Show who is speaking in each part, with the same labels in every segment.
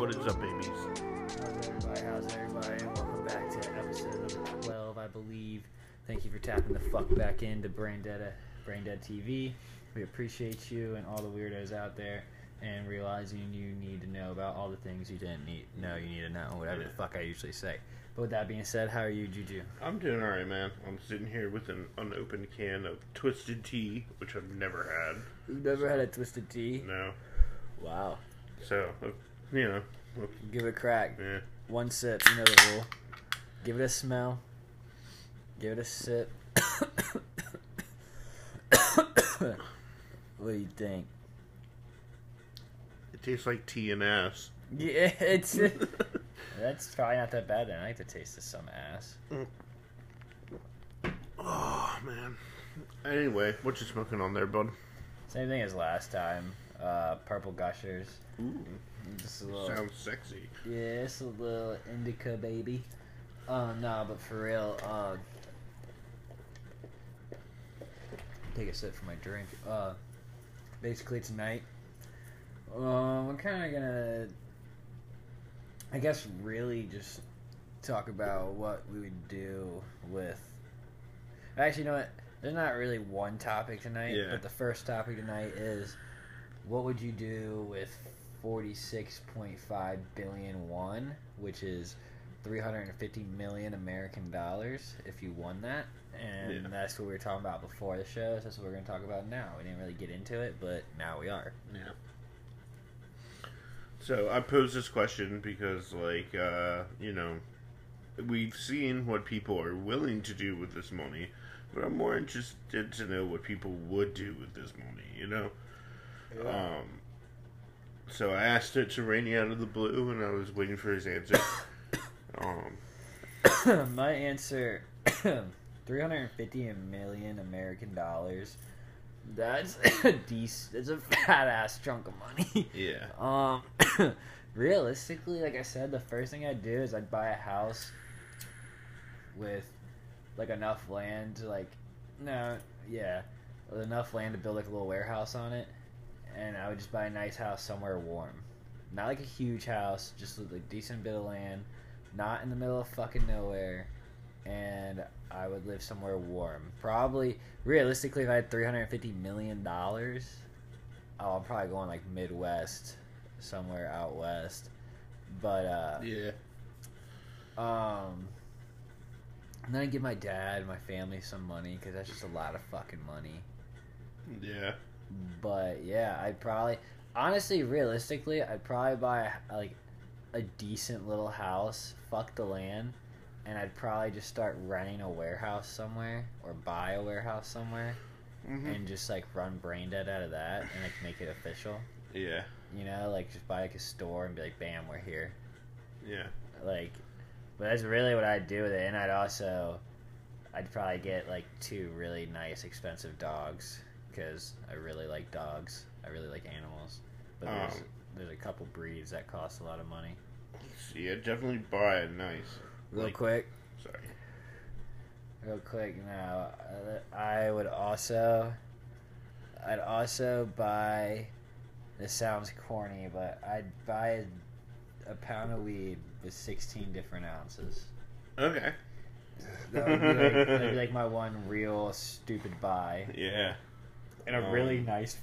Speaker 1: What is up, babies?
Speaker 2: How's everybody? How's everybody? Welcome back to episode number 12, I believe. Thank you for tapping the fuck back into Brain Dead, Brain Dead TV. We appreciate you and all the weirdos out there and realizing you need to know about all the things you didn't need know you need to know, whatever the fuck I usually say. But with that being said, how are you, Juju?
Speaker 1: I'm doing alright, man. I'm sitting here with an unopened can of Twisted Tea, which I've never had.
Speaker 2: You've never had a twisted tea?
Speaker 1: No.
Speaker 2: Wow.
Speaker 1: So, you know,
Speaker 2: Give it a crack.
Speaker 1: yeah.
Speaker 2: One sip, you know the rule. Give it a smell. Give it a sip. what do you think?
Speaker 1: It tastes like tea and ass.
Speaker 2: Yeah, it's that's probably not that bad. Then I like the taste of some ass.
Speaker 1: Oh, man. Anyway, what you smoking on there, bud?
Speaker 2: Same thing as last time. Uh, purple gushers.
Speaker 1: Ooh,
Speaker 2: A little,
Speaker 1: sounds sexy.
Speaker 2: yeah, it's a little indica baby. Um, no, but for real, uh, take a sip for my drink. Uh, basically tonight, um, we're kind of gonna, I guess, really just talk about what we would do with. Actually, you know what? There's not really one topic tonight,
Speaker 1: Yeah.
Speaker 2: but the first topic tonight is what would you do with 46.5 billion won, which is 350 million American dollars if you won that. And
Speaker 1: Yeah.
Speaker 2: that's what we were talking about before the show. So that's what we're going to talk about now. We didn't really get into it, but now we are.
Speaker 1: Yeah. So I pose this question because, like, uh, you know, we've seen what people are willing to do with this money, but I'm more interested to know what people would do with this money. You know. Um. So I asked it to Rainy out of the blue, and I was waiting for his answer. um.
Speaker 2: My answer 350 million American dollars. That's a decent, it's a fat ass chunk of money.
Speaker 1: Yeah.
Speaker 2: Um, realistically, like I said, the first thing I'd do is I'd buy a house with like enough land to like, no, yeah, enough land to build like a little warehouse on it, and I would just buy a nice house somewhere warm, not like a huge house, just a decent bit of land, not in the middle of fucking nowhere, and I would live somewhere warm. Probably, realistically, if I had three hundred fifty million dollars, oh, I'm probably going like Midwest, somewhere out west. But uh,
Speaker 1: Yeah.
Speaker 2: um, and then I give my dad, and my family some money because that's just a lot of fucking money.
Speaker 1: Yeah.
Speaker 2: But yeah, I'd probably, honestly, realistically, I'd probably buy like a decent little house, fuck the land, and I'd probably just start renting a warehouse somewhere or buy a warehouse somewhere
Speaker 1: hmm
Speaker 2: and just like run brain dead out of that and like make it official.
Speaker 1: Yeah.
Speaker 2: You know, like just buy like a store and be like, bam, we're here.
Speaker 1: Yeah.
Speaker 2: Like, but that's really what I'd do with it. And I'd also, I'd probably get like two really nice, expensive dogs because I really like dogs. I really like animals. But there's,
Speaker 1: Um,
Speaker 2: there's a couple breeds that cost a lot of money.
Speaker 1: Yeah. Definitely buy a nice.
Speaker 2: Real
Speaker 1: Like-
Speaker 2: quick,
Speaker 1: Sorry.
Speaker 2: real quick now, I would also, I'd also buy. This sounds corny, but I'd buy a, a pound of weed with 16 different ounces.
Speaker 1: Okay.
Speaker 2: That would be like, that'd be like my one real stupid buy.
Speaker 1: Yeah.
Speaker 2: And a really
Speaker 1: Um,
Speaker 2: nice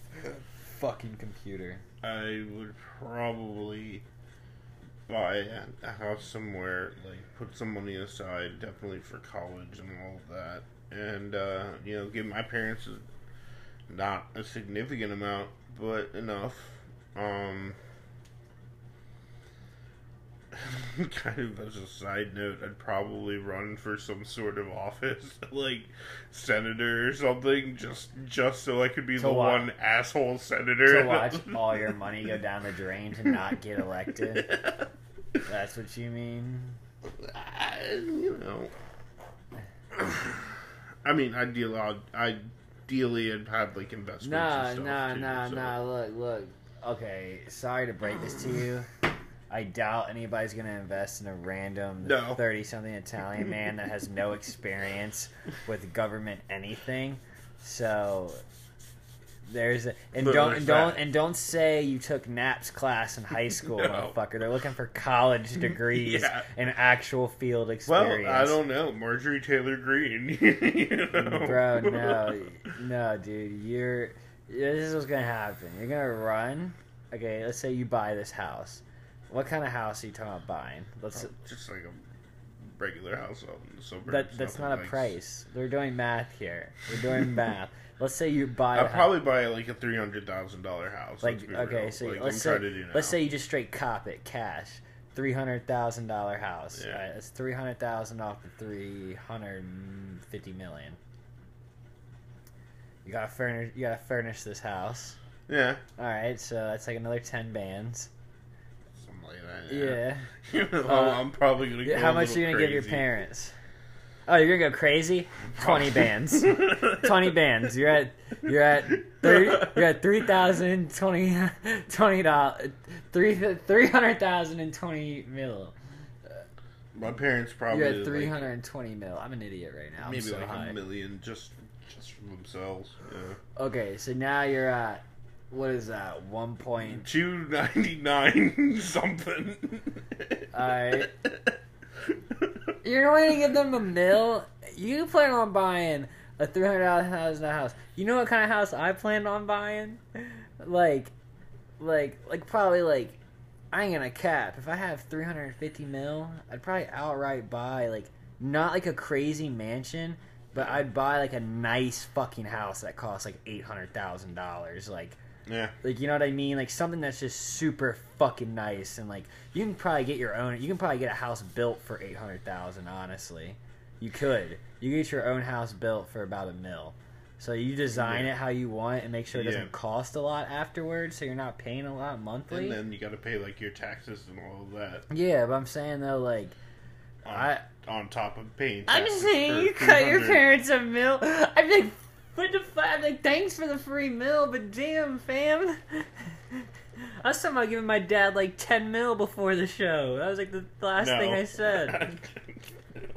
Speaker 2: fucking computer.
Speaker 1: I would probably buy a- a house somewhere, like put some money aside, definitely for college and all of that, and uh, you know, give my parents a, not a significant amount, but enough. Um, kind of as a side note, I'd probably run for some sort of office, like senator or something, just just so I could be
Speaker 2: To
Speaker 1: the
Speaker 2: what?
Speaker 1: one asshole senator.
Speaker 2: To watch all your money go down the drain to not get elected. That's what you mean?
Speaker 1: I- you know. I mean, ideally, I'd, ideally, I'd have like investments.
Speaker 2: Nah,
Speaker 1: and stuff
Speaker 2: nah,
Speaker 1: too,
Speaker 2: nah,
Speaker 1: so-
Speaker 2: nah. Look, look. Okay, sorry to break this to you. I doubt anybody's gonna invest in a random
Speaker 1: No.
Speaker 2: thirty-something Italian man that has no experience with government anything. So There's a, and don't and don't and don't say you took Naps class in high school,
Speaker 1: No.
Speaker 2: motherfucker. They're looking for college degrees
Speaker 1: Yeah.
Speaker 2: and actual field experience. Well.
Speaker 1: I don't know. Marjorie Taylor Greene. you know?
Speaker 2: Bro, no, no, dude. You're. This is what's gonna happen. You're gonna run. Okay, let's say you buy this house. What kind of house are you talking about buying? Let's.
Speaker 1: Oh, just like a regular house um, out in the suburbs.
Speaker 2: That that's not a
Speaker 1: nice.
Speaker 2: price. We're doing math here. We're doing math. Let's say you buy.
Speaker 1: I'd probably buy like a three hundred thousand dollar house.
Speaker 2: Like okay,
Speaker 1: real.
Speaker 2: so
Speaker 1: like,
Speaker 2: let's say
Speaker 1: to do now.
Speaker 2: let's say you just straight cop it cash, three hundred thousand dollar house.
Speaker 1: Yeah.
Speaker 2: Alright, that's three hundred thousand off the three hundred fifty million. You gotta furnish. You gotta furnish this house.
Speaker 1: yeah,
Speaker 2: All right, so that's like another ten bands.
Speaker 1: Like that.
Speaker 2: Yeah.
Speaker 1: You know,
Speaker 2: Uh,
Speaker 1: I'm probably gonna.
Speaker 2: Yeah,
Speaker 1: Go
Speaker 2: How much are you gonna give your parents? Oh, you're gonna go crazy? Twenty bands. Twenty bands. You're at you're at thirty. You're at three thousand twenty twenty dollars. Three three hundred thousand and twenty mil.
Speaker 1: My parents probably
Speaker 2: You're at
Speaker 1: like,
Speaker 2: three hundred and twenty mil. I'm an idiot right now. I'm
Speaker 1: maybe
Speaker 2: so
Speaker 1: like
Speaker 2: high.
Speaker 1: a million just just for themselves. Yeah.
Speaker 2: Okay, so now you're at what is that? One point.
Speaker 1: Two ninety nine something.
Speaker 2: Alright. You're going to give them a mill. You plan on buying a three hundred thousand dollar house. You know what kind of house I planned on buying? Like, like, like probably like. I ain't gonna cap. If I have three hundred and fifty mil, I'd probably outright buy like not like a crazy mansion, but I'd buy like a nice fucking house that costs like eight hundred thousand dollars. Like,
Speaker 1: yeah.
Speaker 2: like you know what I mean? Like something that's just super fucking nice and like you can probably get your own you can probably get a house built for 800,000 honestly. You could. You get your own house built for about a mil. So you design
Speaker 1: Yeah.
Speaker 2: it how you want and make sure it doesn't cost a lot afterwards so you're not paying a lot monthly.
Speaker 1: And then you got to pay like your taxes and all of that
Speaker 2: yeah, but I'm saying though like
Speaker 1: on,
Speaker 2: I
Speaker 1: on top of paying.
Speaker 2: I'm just saying you cut your parents a mil. I'm like, what the fuck? Like, thanks for the free mil, but damn, fam. I was talking about giving my dad like 10 mil before the show. That was like the last
Speaker 1: No.
Speaker 2: thing I said.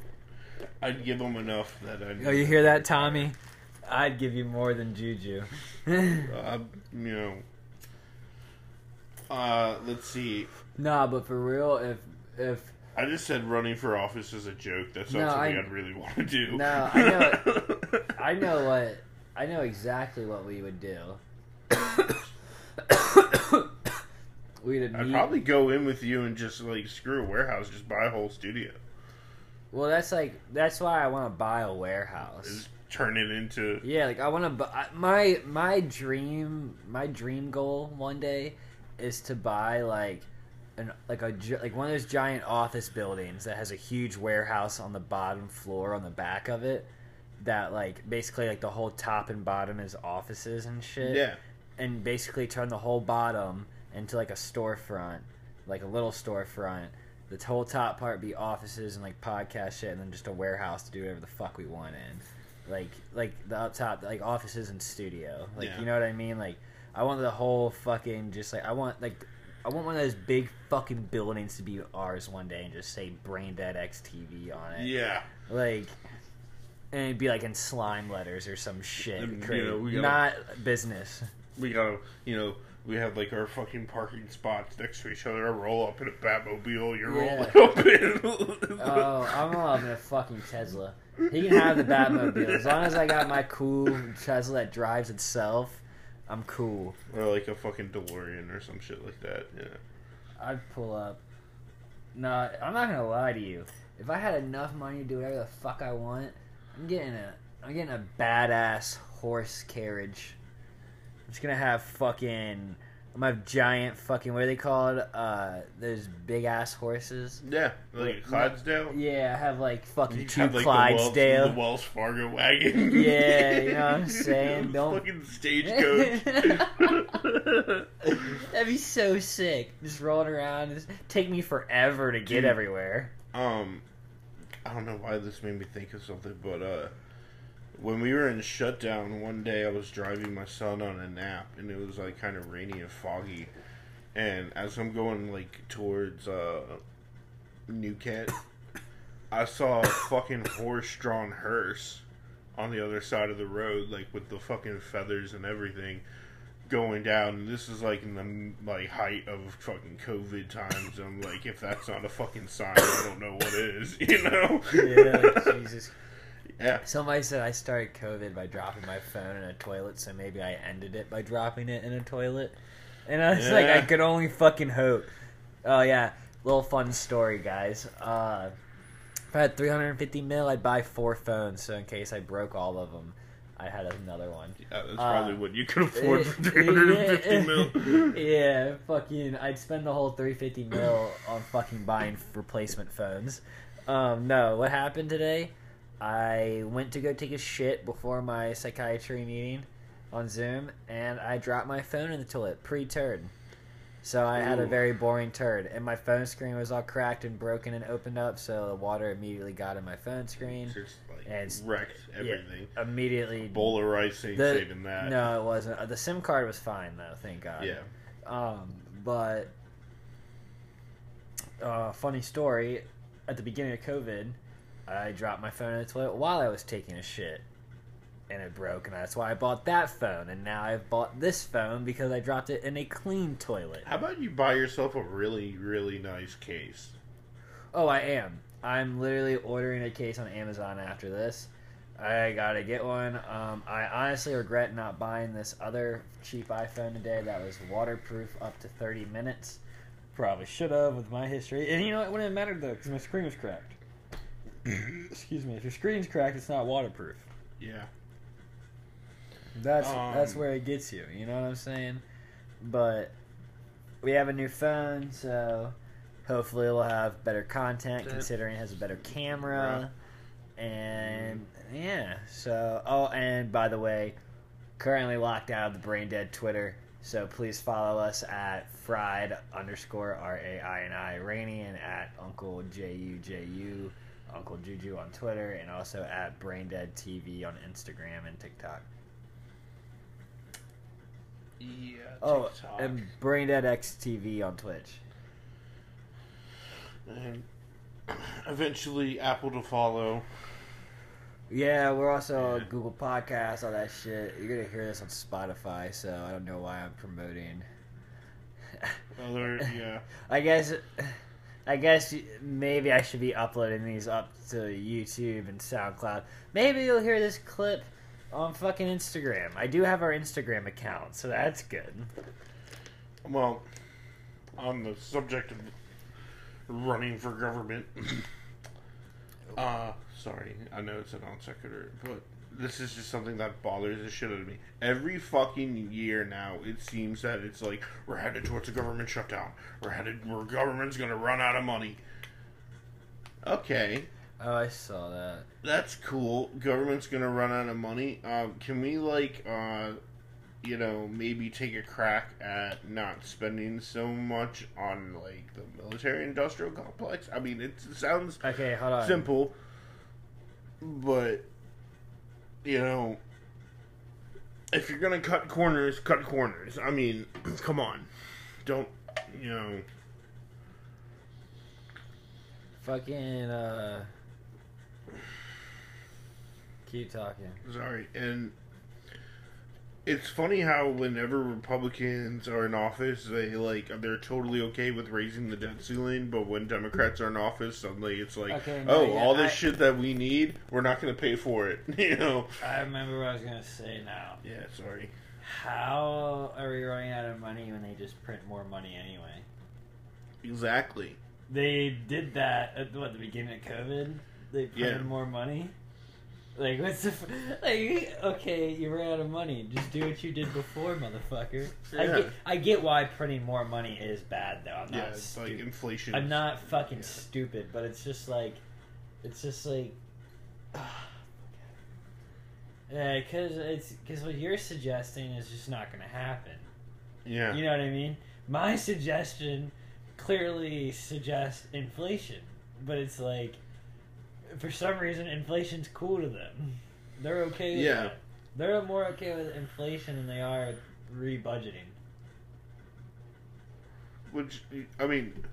Speaker 1: I'd give him enough that I.
Speaker 2: oh, you hear that, Tommy? I'd give you more than Juju.
Speaker 1: Uh, you know. Uh, let's see.
Speaker 2: nah, but for real, if if
Speaker 1: I just said running for office is a joke. That's not
Speaker 2: No,
Speaker 1: something
Speaker 2: I-
Speaker 1: I'd really want to do.
Speaker 2: No, I know I know what I know exactly what we would do. We'd
Speaker 1: I'd probably go in with you and just like screw a warehouse, just buy a whole studio,
Speaker 2: Well, that's like that's why I want to buy a warehouse.
Speaker 1: just turn it into.
Speaker 2: Yeah, like I want to buy my my dream my dream goal one day is to buy like an like a gi- like one of those giant office buildings that has a huge warehouse on the bottom floor on the back of it that like basically like the whole top and bottom is offices and shit
Speaker 1: Yeah,
Speaker 2: and basically turn the whole bottom into like a storefront, like a little storefront. The whole top part be offices and like podcast shit, and then just a warehouse to do whatever the fuck we want in. Like like the up top, like offices and studio. Like
Speaker 1: Yeah.
Speaker 2: you know what I mean? Like I want the whole fucking just like I want like I want one of those big fucking buildings to be ours one day and just say Brain Dead XTV on it.
Speaker 1: yeah.
Speaker 2: Like. And it'd be like in slime letters or some shit.
Speaker 1: And, you know, gotta-
Speaker 2: Not business.
Speaker 1: We gotta, you know, we have like our fucking parking spots next to each other. I roll up in a Batmobile. You're
Speaker 2: Yeah.
Speaker 1: rolling up in.
Speaker 2: Oh, I'm loving a fucking Tesla. He can have the Batmobile as long as I got my cool Tesla that drives itself. I'm cool.
Speaker 1: or like a fucking DeLorean or some shit like that. Yeah.
Speaker 2: I'd pull up. No, I'm not gonna lie to you. If I had enough money to do whatever the fuck I want, I'm getting a I'm getting a badass horse carriage. I'm just gonna have fucking I'm gonna have giant fucking what are they called? Uh, those big ass horses.
Speaker 1: Yeah, like Clydesdale.
Speaker 2: Yeah, I have like fucking
Speaker 1: You
Speaker 2: two
Speaker 1: have, like,
Speaker 2: Clydesdale.
Speaker 1: The Wells, the Wells Fargo wagon.
Speaker 2: Yeah, you know what I'm saying? Don't-
Speaker 1: Fucking stagecoach.
Speaker 2: That'd be so sick. Just rolling around. Just take me forever to get
Speaker 1: Dude.
Speaker 2: everywhere.
Speaker 1: um, I don't know why this made me think of something, but uh, when we were in shutdown one day, I was driving my son on a nap, and it was like kind of rainy and foggy. And as I'm going like towards uh, Newcat, I saw a fucking horse-drawn hearse on the other side of the road, like with the fucking feathers and everything, going down. And this is like in the like height of fucking COVID times. I'm like, if that's not a fucking sign, I don't know what is. You know?
Speaker 2: Yeah, Jesus.
Speaker 1: Yeah.
Speaker 2: Somebody said I started COVID by dropping my phone in a toilet, so maybe I ended it by dropping it in a toilet. And I was like, I could only fucking hope. Oh yeah, little fun story, guys. Uh, if I had 350 mil, I'd buy four phones, so in case I broke all of them, I had another one.
Speaker 1: Yeah, that's
Speaker 2: Uh,
Speaker 1: probably what you could afford for
Speaker 2: Eh,
Speaker 1: 350
Speaker 2: yeah,
Speaker 1: mil.
Speaker 2: yeah, fucking, I'd spend the whole 350 mil on fucking buying replacement phones. Um, no, what happened today? I went to go take a shit before my psychiatry meeting on Zoom, and I dropped my phone in the toilet pre-turd. So I had a very boring turd, and my phone screen was all cracked and broken and opened up, so the water immediately got in my phone screen.
Speaker 1: Just like
Speaker 2: And
Speaker 1: wrecked everything.
Speaker 2: Immediately,
Speaker 1: Bowl of rice ain't
Speaker 2: The-
Speaker 1: saving that.
Speaker 2: no, it wasn't. Uh, The SIM card was fine though, thank God.
Speaker 1: Yeah.
Speaker 2: Um, but uh, funny story. At the beginning of COVID, I dropped my phone in the toilet while I was taking a shit, and it broke, and that's why I bought that phone. And now I've bought this phone because I dropped it in a clean toilet.
Speaker 1: How about you buy yourself a really, really nice case?
Speaker 2: Oh, I am. I'm literally ordering a case on Amazon after this. I gotta get one. Um, I honestly regret not buying this other cheap iPhone today that was waterproof up to 30 minutes. Probably should have with my history. And you know, it wouldn't have mattered though, because my screen was cracked. Excuse me. If your screen's cracked, it's not waterproof.
Speaker 1: Yeah.
Speaker 2: That's
Speaker 1: Um,
Speaker 2: that's where it gets you. You know what I'm saying? But we have a new phone, so hopefully it'll have better content considering it has a better camera. And yeah, so oh, and by the way, currently locked out of the brain dead Twitter. So please follow us at fried underscore r a i n i rainy and at uncle j u j u uncle juju on Twitter and also at brain dead TV on Instagram and TikTok.
Speaker 1: Yeah.
Speaker 2: Oh,
Speaker 1: TikTok.
Speaker 2: and Braindead XTV on Twitch.
Speaker 1: and eventually Apple to follow.
Speaker 2: Yeah, we're also on
Speaker 1: Yeah.
Speaker 2: Google Podcasts, all that shit. You're gonna hear this on Spotify, so I don't know why I'm promoting.
Speaker 1: Other, yeah.
Speaker 2: I guess, I guess maybe I should be uploading these up to YouTube and SoundCloud. Maybe you'll hear this clip on fucking Instagram. I do have our Instagram account, so that's good.
Speaker 1: Well, on the subject of running for government, uh, sorry, I know it's a non sequitur, but this is just something that bothers the shit out of me. Every fucking year now, it seems that it's like we're headed towards a government shutdown. We're headed, where government's gonna run out of money. Okay,
Speaker 2: Oh, I saw that.
Speaker 1: that's cool. Government's gonna run out of money. Um, can we like, uh, you know, maybe take a crack at not spending so much on like the military-industrial complex? I mean, it sounds
Speaker 2: Okay, hold on.
Speaker 1: simple, but you know, if you're gonna cut corners, cut corners. I mean, come on, don't you know?
Speaker 2: Fucking uh. Keep talking.
Speaker 1: Sorry, and it's funny how whenever Republicans are in office, they like they're totally okay with raising the debt ceiling, but when Democrats are in office, suddenly it's like,
Speaker 2: Okay, no,
Speaker 1: oh,
Speaker 2: yeah,
Speaker 1: all this
Speaker 2: I-
Speaker 1: shit that we need, we're not going to pay for it. you know?
Speaker 2: I remember what I was gonna say now.
Speaker 1: Yeah, sorry.
Speaker 2: How are we running out of money when they just print more money anyway?
Speaker 1: Exactly.
Speaker 2: They did that at what the beginning of COVID. They printed
Speaker 1: Yeah.
Speaker 2: more money. Like what's the f- like? Okay, you ran out of money. Just do what you did before, motherfucker. I get, I get why printing more money is bad though. I'm not
Speaker 1: Yeah, it's like inflation.
Speaker 2: I'm not fucking
Speaker 1: Yeah.
Speaker 2: stupid, but it's just like, it's just like, yeah, because it's because what you're suggesting is just not going to happen.
Speaker 1: Yeah.
Speaker 2: You know what I mean? My suggestion clearly suggests inflation, but it's like, for some reason, inflation's cool to them. They're okay with
Speaker 1: Yeah.
Speaker 2: that. They're more okay with inflation than they are rebudgeting.
Speaker 1: Which I mean,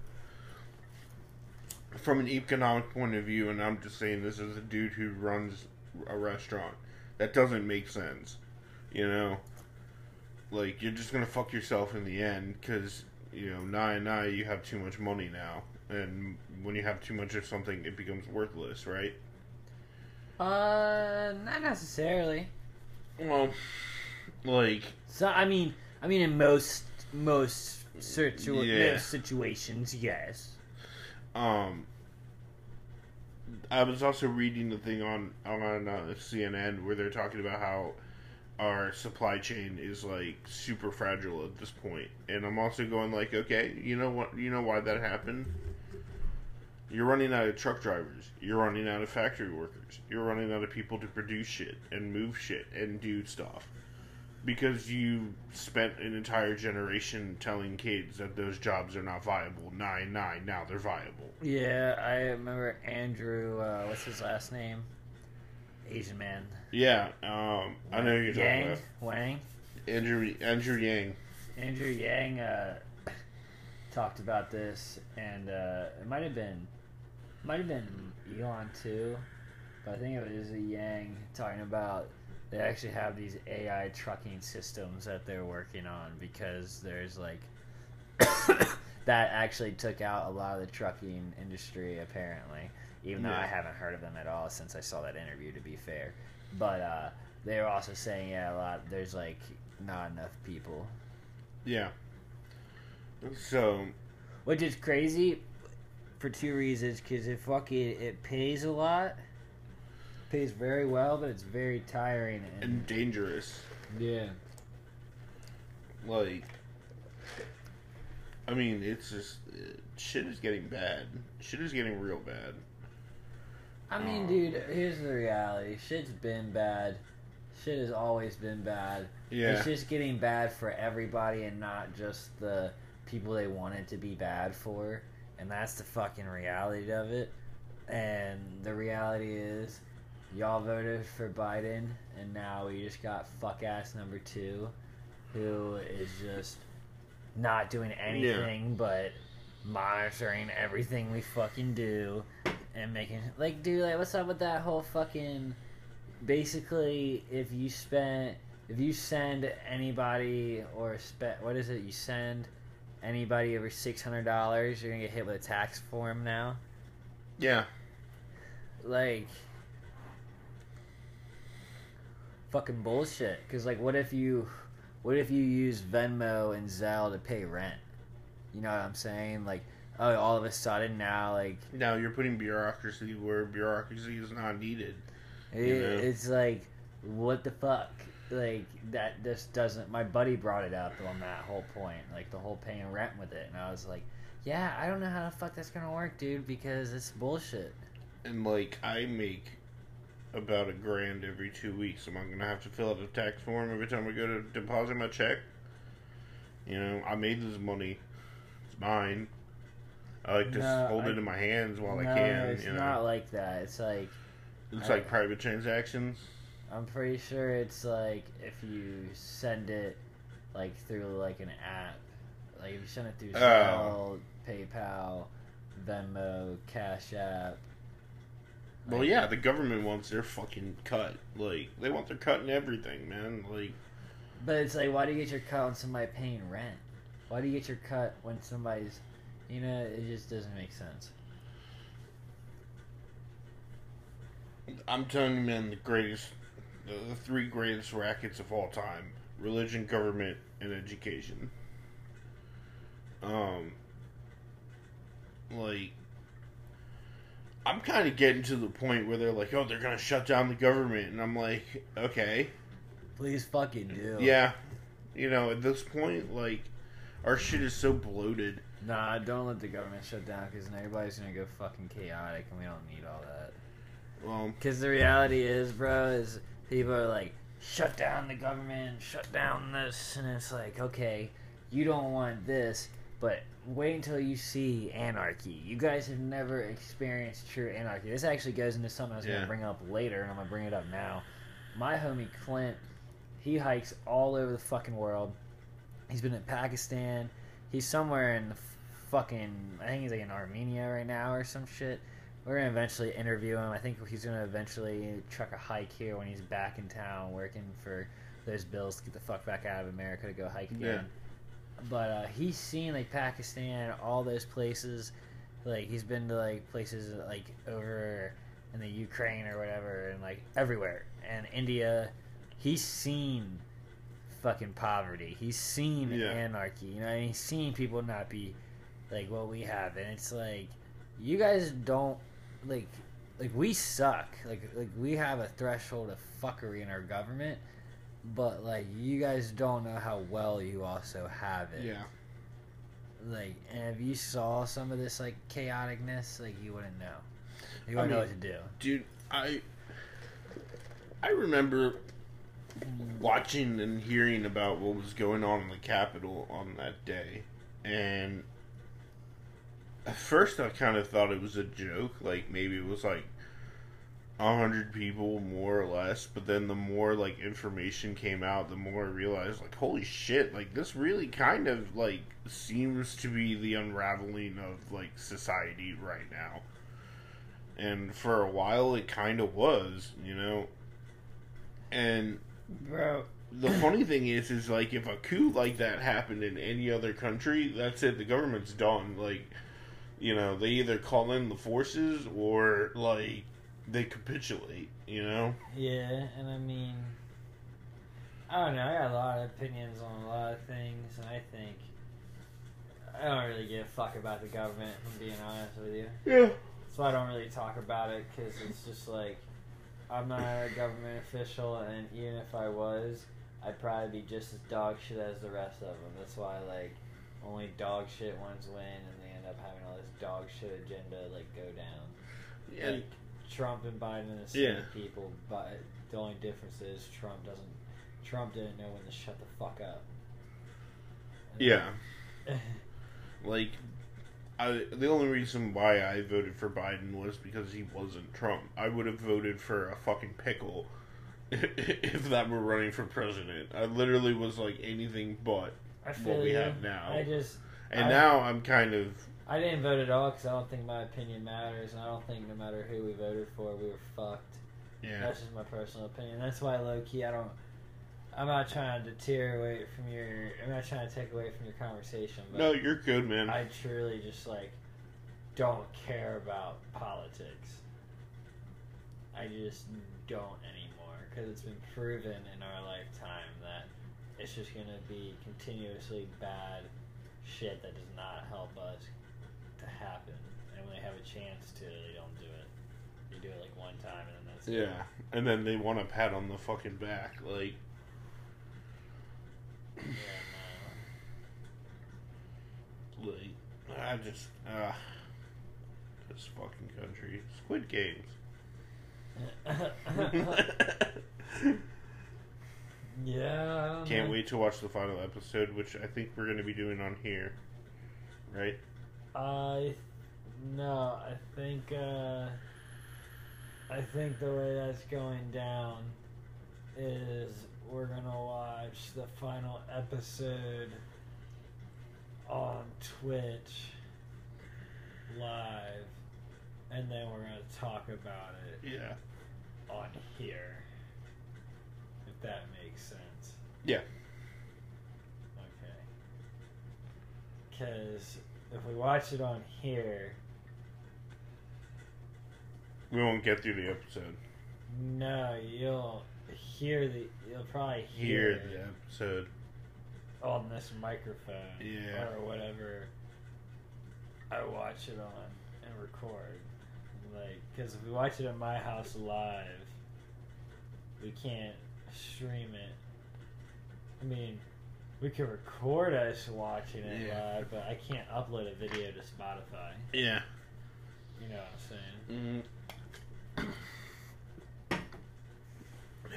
Speaker 1: from an economic point of view, and I'm just saying this as a dude who runs a restaurant. That doesn't make sense. You know, like you're just gonna fuck yourself in the end because you know, nine nine, you have too much money now, and when you have too much of something, it becomes worthless, right?
Speaker 2: Uh, not necessarily.
Speaker 1: Well, like
Speaker 2: So I mean, I mean, in most most situ-
Speaker 1: Yeah.
Speaker 2: most situations, yes.
Speaker 1: Um, I was also reading the thing on on uh, CNN where they're talking about how our supply chain is like super fragile at this point, and I'm also going like, okay, you know what? You know why that happened? You're running out of truck drivers. You're running out of factory workers. You're running out of people to produce shit and move shit and do stuff. Because you spent an entire generation telling kids that those jobs are not viable. Nine nine, now they're viable.
Speaker 2: Yeah, I remember Andrew. Uh, what's his last name? Asian man.
Speaker 1: Yeah, um, I know who you're talking about.
Speaker 2: Wang.
Speaker 1: Andrew Andrew Yang.
Speaker 2: Andrew Yang uh, talked about this, and uh, it might have been, might have been Elon too, but I think it was a Yang talking about they actually have these AI trucking systems that they're working on because there's like that actually took out a lot of the trucking industry apparently. Even though I haven't heard of them at all since I saw that interview, to be fair, but uh, they were also saying yeah, a lot. There's like not enough people
Speaker 1: Yeah. So
Speaker 2: Which is crazy for two reasons. Because it fucking it pays a lot, pays very well, but it's very tiring and,
Speaker 1: and dangerous.
Speaker 2: yeah.
Speaker 1: Like, I mean, it's just uh, shit is getting bad. Shit is getting real bad.
Speaker 2: I mean,
Speaker 1: Um,
Speaker 2: dude, here's the reality. Shit's been bad. Shit has always been bad.
Speaker 1: Yeah.
Speaker 2: It's just getting bad for everybody and not just the people they want it to be bad for. And that's the fucking reality of it. And the reality is, y'all voted for Biden, and now we just got fuck ass number two, who is just not doing anything but monitoring everything we fucking do and making like dude like what's up with that whole fucking basically if you spend if you send anybody or spend what is it you send anybody over six hundred dollars you're gonna get hit with a tax form now
Speaker 1: Yeah.
Speaker 2: like fucking bullshit because like what if you what if you use venmo and zelle to pay rent you know what i'm saying like oh all of a sudden now like
Speaker 1: Now you're putting bureaucracy where bureaucracy is not needed.
Speaker 2: It, It's like, what the fuck? Like that this doesn't. My buddy brought it up on that whole point, like the whole paying rent with it, and I was like, yeah, I don't know how the fuck that's gonna work, dude, because it's bullshit.
Speaker 1: And like, I make about a grand every two weeks. Am I gonna have to fill out a tax form every time I go to deposit my check? You know, I made this money. It's mine. I like to
Speaker 2: No,
Speaker 1: hold
Speaker 2: I-
Speaker 1: it in my hands while
Speaker 2: no,
Speaker 1: I can.
Speaker 2: it's
Speaker 1: you know,
Speaker 2: not like that. It's like
Speaker 1: it's
Speaker 2: I-
Speaker 1: like private transactions.
Speaker 2: I'm pretty sure it's like if you send it like through like an app, like if you send it through
Speaker 1: Oh.
Speaker 2: PayPal, Venmo, Cash App.
Speaker 1: Well, yeah, the government wants their fucking cut. Like, they want their cut in everything, man. Like,
Speaker 2: But it's like, why do you get your cut when somebody paying rent? Why do you get your cut when somebody's, you know, it just doesn't make sense.
Speaker 1: I'm telling you, man, the greatest, the, three greatest rackets of all time: religion, government, and education. Um, like, I'm kind of getting to the point where they're like, "Oh, they're gonna shut down the government," and I'm like, "Okay,
Speaker 2: Please fucking do.
Speaker 1: yeah." You know, at this point, like, our shit is so bloated.
Speaker 2: Nah, don't let the government shut down because then everybody's gonna go fucking chaotic, and we don't need all that.
Speaker 1: Well,
Speaker 2: Because the reality is, bro, is people are like, shut down the government, shut down this, and it's like, okay, you don't want this, but wait until you see anarchy. You guys have never experienced true anarchy. This actually goes into something I was
Speaker 1: Yeah.
Speaker 2: gonna bring up later, and I'm gonna bring it up now. My homie Clint, he hikes all over the fucking world. He's been in Pakistan. He's somewhere in the fucking, I think he's like in Armenia right now or some shit. We're gonna eventually interview him. I think he's gonna eventually truck a hike here when he's back in town working for those bills to get the fuck back out of America to go hike again. But uh, he's seen like Pakistan, all those places. Like he's been to like places like over in the Ukraine or whatever, and like everywhere, and India. He's seen fucking poverty. He's seen
Speaker 1: Yeah.
Speaker 2: anarchy. You know, and he's seen people not be like what we have, and it's like you guys don't like like we suck. Like like we have a threshold of fuckery in our government, but like you guys don't know how well you also have it.
Speaker 1: Yeah.
Speaker 2: Like, and if you saw some of this like chaoticness, like you wouldn't know. You
Speaker 1: I
Speaker 2: wouldn't know
Speaker 1: mean-
Speaker 2: what to do.
Speaker 1: Dude, I I remember watching and hearing about what was going on in the Capitol on that day, and at first I kind of thought it was a joke, like maybe it was like a hundred people more or less. But then the more like information came out, the more I realized, like, holy shit, like this really kind of like seems to be the unraveling of like society right now and for a while it kind of was, you know. And
Speaker 2: Bro,
Speaker 1: the funny thing is, is like if a coup like that happened in any other country, that's it. The government's done. Like, you know, they either call in the forces or like they capitulate. You know.
Speaker 2: Yeah, and I mean, I don't know. I got a lot of opinions on a lot of things, and I think I don't really give a fuck about the government. I'm being honest with you,
Speaker 1: Yeah.
Speaker 2: so I don't really talk about it because it's just like I'm not a government official, and even if I was, I'd probably be just as dog shit as the rest of them. That's why like only dog shit ones win, and they end up having all this dog shit agenda like go down.
Speaker 1: Yeah.
Speaker 2: Like Trump and Biden are the same
Speaker 1: Yeah.
Speaker 2: people, but the only difference is Trump doesn't. Trump didn't know when to shut the fuck up.
Speaker 1: Yeah. Like, I the only reason why I voted for Biden was because he wasn't Trump. I would have voted for a fucking pickle if that were running for president. I literally was like anything but. What we
Speaker 2: you.
Speaker 1: have now.
Speaker 2: I just
Speaker 1: And
Speaker 2: I-
Speaker 1: now I'm kind of
Speaker 2: I didn't vote at all because I don't think my opinion matters, and I don't think no matter who we voted for, we were fucked.
Speaker 1: yeah.
Speaker 2: That's just my personal opinion. That's why low key I don't. I'm not trying to deter away from your. I'm not trying to take away from your conversation, but
Speaker 1: No, you're good, man.
Speaker 2: I truly just like don't care about politics. I just don't anymore because it's been proven in our lifetime that it's just gonna be continuously bad shit that does not help us to happen. And when they have a chance to, they don't do it. They do it like one time and then that's it.
Speaker 1: yeah. And then they want a pat on the fucking back, like
Speaker 2: Yeah,
Speaker 1: like I just uh this fucking country. Squid Games.
Speaker 2: yeah,
Speaker 1: Can't
Speaker 2: know.
Speaker 1: wait to watch the final episode, which I think we're going to be doing on here, right?
Speaker 2: I no, I think uh, I think the way that's going down is we're gonna watch the final episode on Twitch live, and then we're gonna talk about it
Speaker 1: Yeah.
Speaker 2: on here. If that makes sense.
Speaker 1: Yeah.
Speaker 2: Okay. Because if we watch it on here,
Speaker 1: We won't get through the episode.
Speaker 2: no, you'll hear the. You'll probably
Speaker 1: Hear
Speaker 2: hear,
Speaker 1: the episode.
Speaker 2: on this microphone
Speaker 1: Yeah.
Speaker 2: or whatever. I watch it on and record, like because if we watch it at my house live, we can't stream it. I mean, we can record us watching it
Speaker 1: Yeah.
Speaker 2: live, but I can't upload a video to Spotify.
Speaker 1: Yeah.
Speaker 2: You know what I'm saying?
Speaker 1: Mm.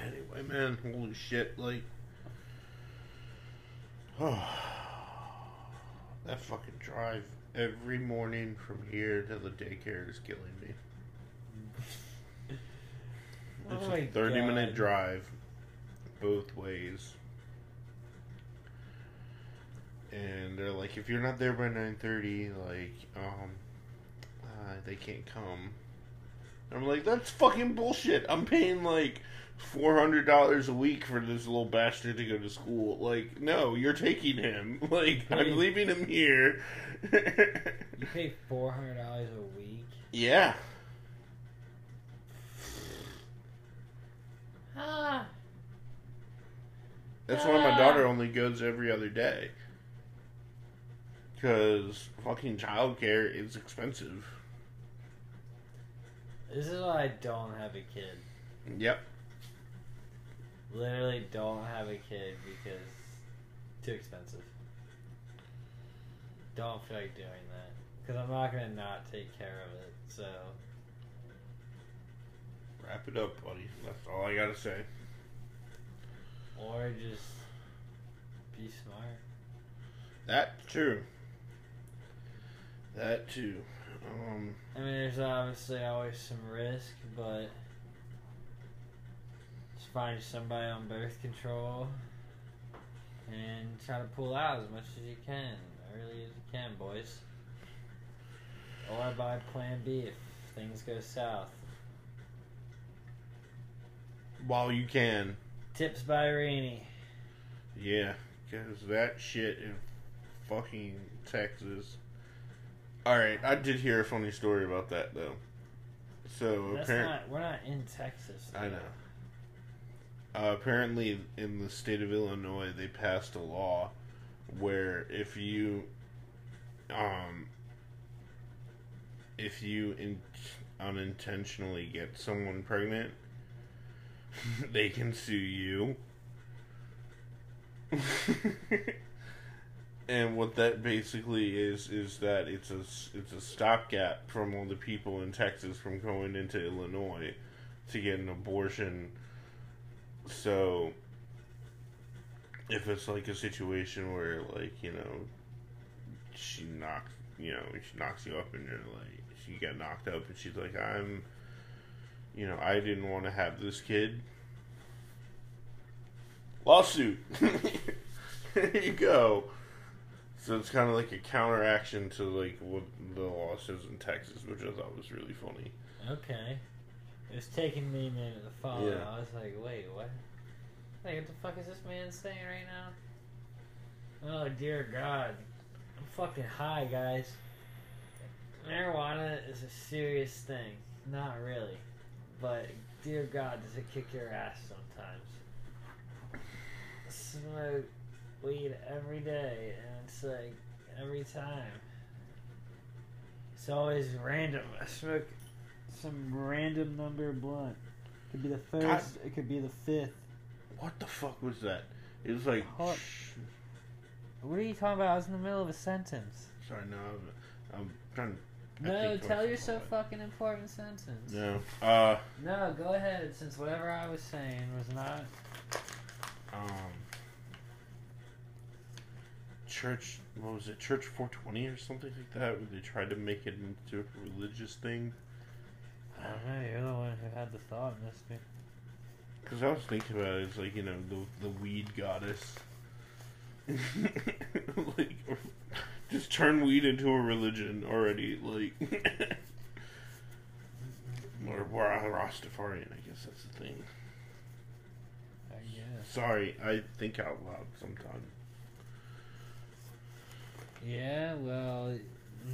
Speaker 1: Anyway, man, holy shit, like. Oh. That fucking drive every morning from here to the daycare is killing me. It's
Speaker 2: Oh
Speaker 1: a 30 minute drive both ways. And they're like, if you're not there by 9.30, like, um, uh, they can't come. I'm like, that's fucking bullshit. I'm paying like four hundred dollars a week for this little bastard to go to school. Like, no, you're taking him. Like,
Speaker 2: Hey.
Speaker 1: I'm leaving him here.
Speaker 2: You pay four hundred dollars a week.
Speaker 1: yeah.
Speaker 2: Ah.
Speaker 1: That's why my daughter only goes every other day. Because fucking childcare is expensive.
Speaker 2: This is why I don't have a kid.
Speaker 1: Yep.
Speaker 2: Literally don't have a kid because too expensive. Don't feel like doing that because I'm not gonna not take care of it. So
Speaker 1: Wrap it up, buddy. That's all I gotta say.
Speaker 2: or just be smart.
Speaker 1: That true. That too. Um,
Speaker 2: I mean, there's obviously always some risk, but just find somebody on birth control and try to pull out as much as you can, early as you can, boys. Or buy Plan B if things go south.
Speaker 1: while you can.
Speaker 2: Tips by Rainey.
Speaker 1: Yeah, because that shit in fucking Texas. Alright, I did hear a funny story about that, though. So, apparently.
Speaker 2: We're not in Texas.
Speaker 1: I know. Uh, apparently, in the state of Illinois, they passed a law where if you, um, if you in- unintentionally get someone pregnant, they can sue you. and what that basically is is that it's a it's a stopgap from all the people in Texas from going into Illinois to get an abortion. So if it's like a situation where like, you know, she knocks you know, she knocks you up and you're like she got knocked up and she's like, I'm you know, I didn't want to have this kid. Lawsuit. there you go. So it's kind of like a counteraction to like what the law says in Texas, which I thought was really funny.
Speaker 2: Okay. It was taking me a minute to follow.
Speaker 1: Yeah.
Speaker 2: I was like, wait, what? Like, what the fuck is this man saying right now? Oh, dear God. I'm fucking high, guys. Marijuana is a serious thing. Not really. But, dear God, does it kick your ass sometimes. Smoke weed every day, and it's like, every time. It's always random. I smoke some random number blunt. It Could be the first.
Speaker 1: God.
Speaker 2: It could be the fifth.
Speaker 1: What the fuck was that? It was like,
Speaker 2: Hold-
Speaker 1: shh.
Speaker 2: What are you talking about? I was in the middle of a sentence.
Speaker 1: sorry, no, I'm, I'm trying. To,
Speaker 2: No, tell your so fucking important sentence.
Speaker 1: No, uh,
Speaker 2: No, go ahead. Since whatever I was saying was not.
Speaker 1: um, church. What was it? Church 420 or something like that, where they tried to make it into a religious thing.
Speaker 2: I don't know. You're the one who had the thought, Mister.
Speaker 1: Because I was thinking about it, it's like you know the the weed goddess. like, just turn weed into a religion already, like. or or Rastafarian, I guess that's the thing.
Speaker 2: I guess.
Speaker 1: Sorry, I think out loud sometimes.
Speaker 2: Yeah. Well,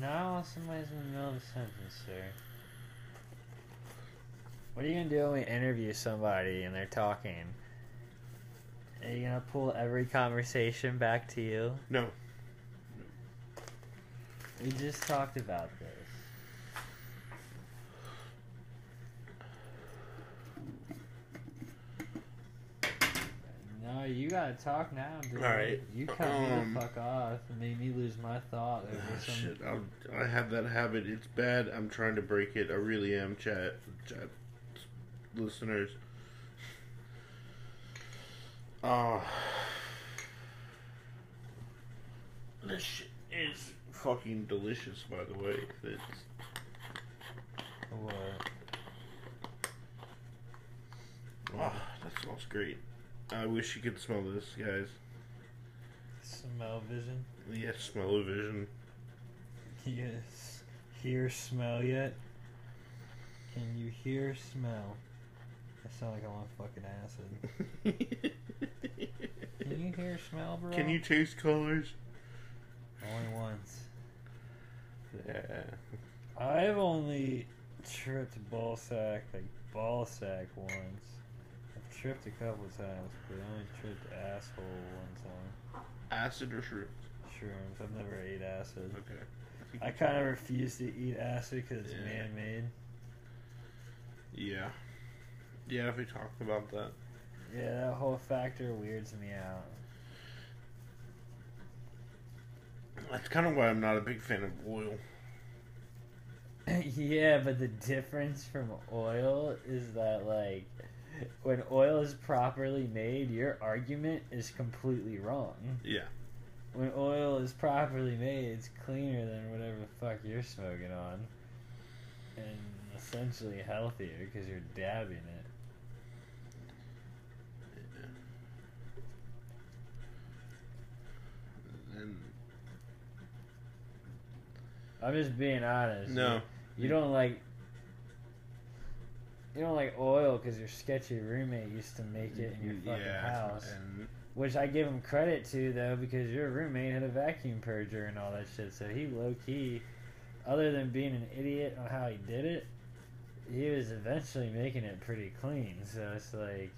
Speaker 2: now somebody's in the middle of a sentence, sir. What are you gonna do when we interview somebody and they're talking? Are you gonna pull every conversation back to you?
Speaker 1: No,
Speaker 2: We just talked about this. No, you gotta talk now, dude.
Speaker 1: Alright,
Speaker 2: You cut
Speaker 1: um,
Speaker 2: me the fuck off and made me lose my thought over
Speaker 1: Ah,
Speaker 2: some.
Speaker 1: shit. I'm, I have that habit. It's bad. I'm trying to break it. I really am, chat, chat listeners. Uh, this shit is fucking delicious, by the way. It's,
Speaker 2: What?
Speaker 1: ah, that smells great. I wish you could smell this, guys.
Speaker 2: Smell vision?
Speaker 1: Yes, smell vision.
Speaker 2: Yes. Hear smell yet? Can you hear smell? I sound like I'm on fucking acid. Can you hear smell, bro?
Speaker 1: Can you taste colors?
Speaker 2: Only once.
Speaker 1: Yeah.
Speaker 2: I've only tripped ball sack like ball sack once. Tripped a couple times, but I only tripped asshole one time.
Speaker 1: Acid or shrooms?
Speaker 2: Shrooms. I've never ate acid.
Speaker 1: Okay. think
Speaker 2: I kind of refuse to eat acid because it's
Speaker 1: Yeah.
Speaker 2: man-made.
Speaker 1: Yeah. Yeah, we talked about that.
Speaker 2: Yeah, that whole factor weirds me out.
Speaker 1: That's kind of why I'm not a big fan of oil.
Speaker 2: yeah, but the difference from oil is that like when oil is properly made, your argument is completely wrong.
Speaker 1: Yeah.
Speaker 2: When oil is properly made, it's cleaner than whatever the fuck you're smoking on, and essentially healthier because you're dabbing it.
Speaker 1: And
Speaker 2: I'm just being honest.
Speaker 1: no.
Speaker 2: You don't like you don't like oil because your sketchy roommate used to make it in your fucking
Speaker 1: yeah.
Speaker 2: house.
Speaker 1: And
Speaker 2: Which I give him credit to though because your roommate had a vacuum purger and all that shit. So he low key, other than being an idiot on how he did it, he was eventually making it pretty clean. So it's like,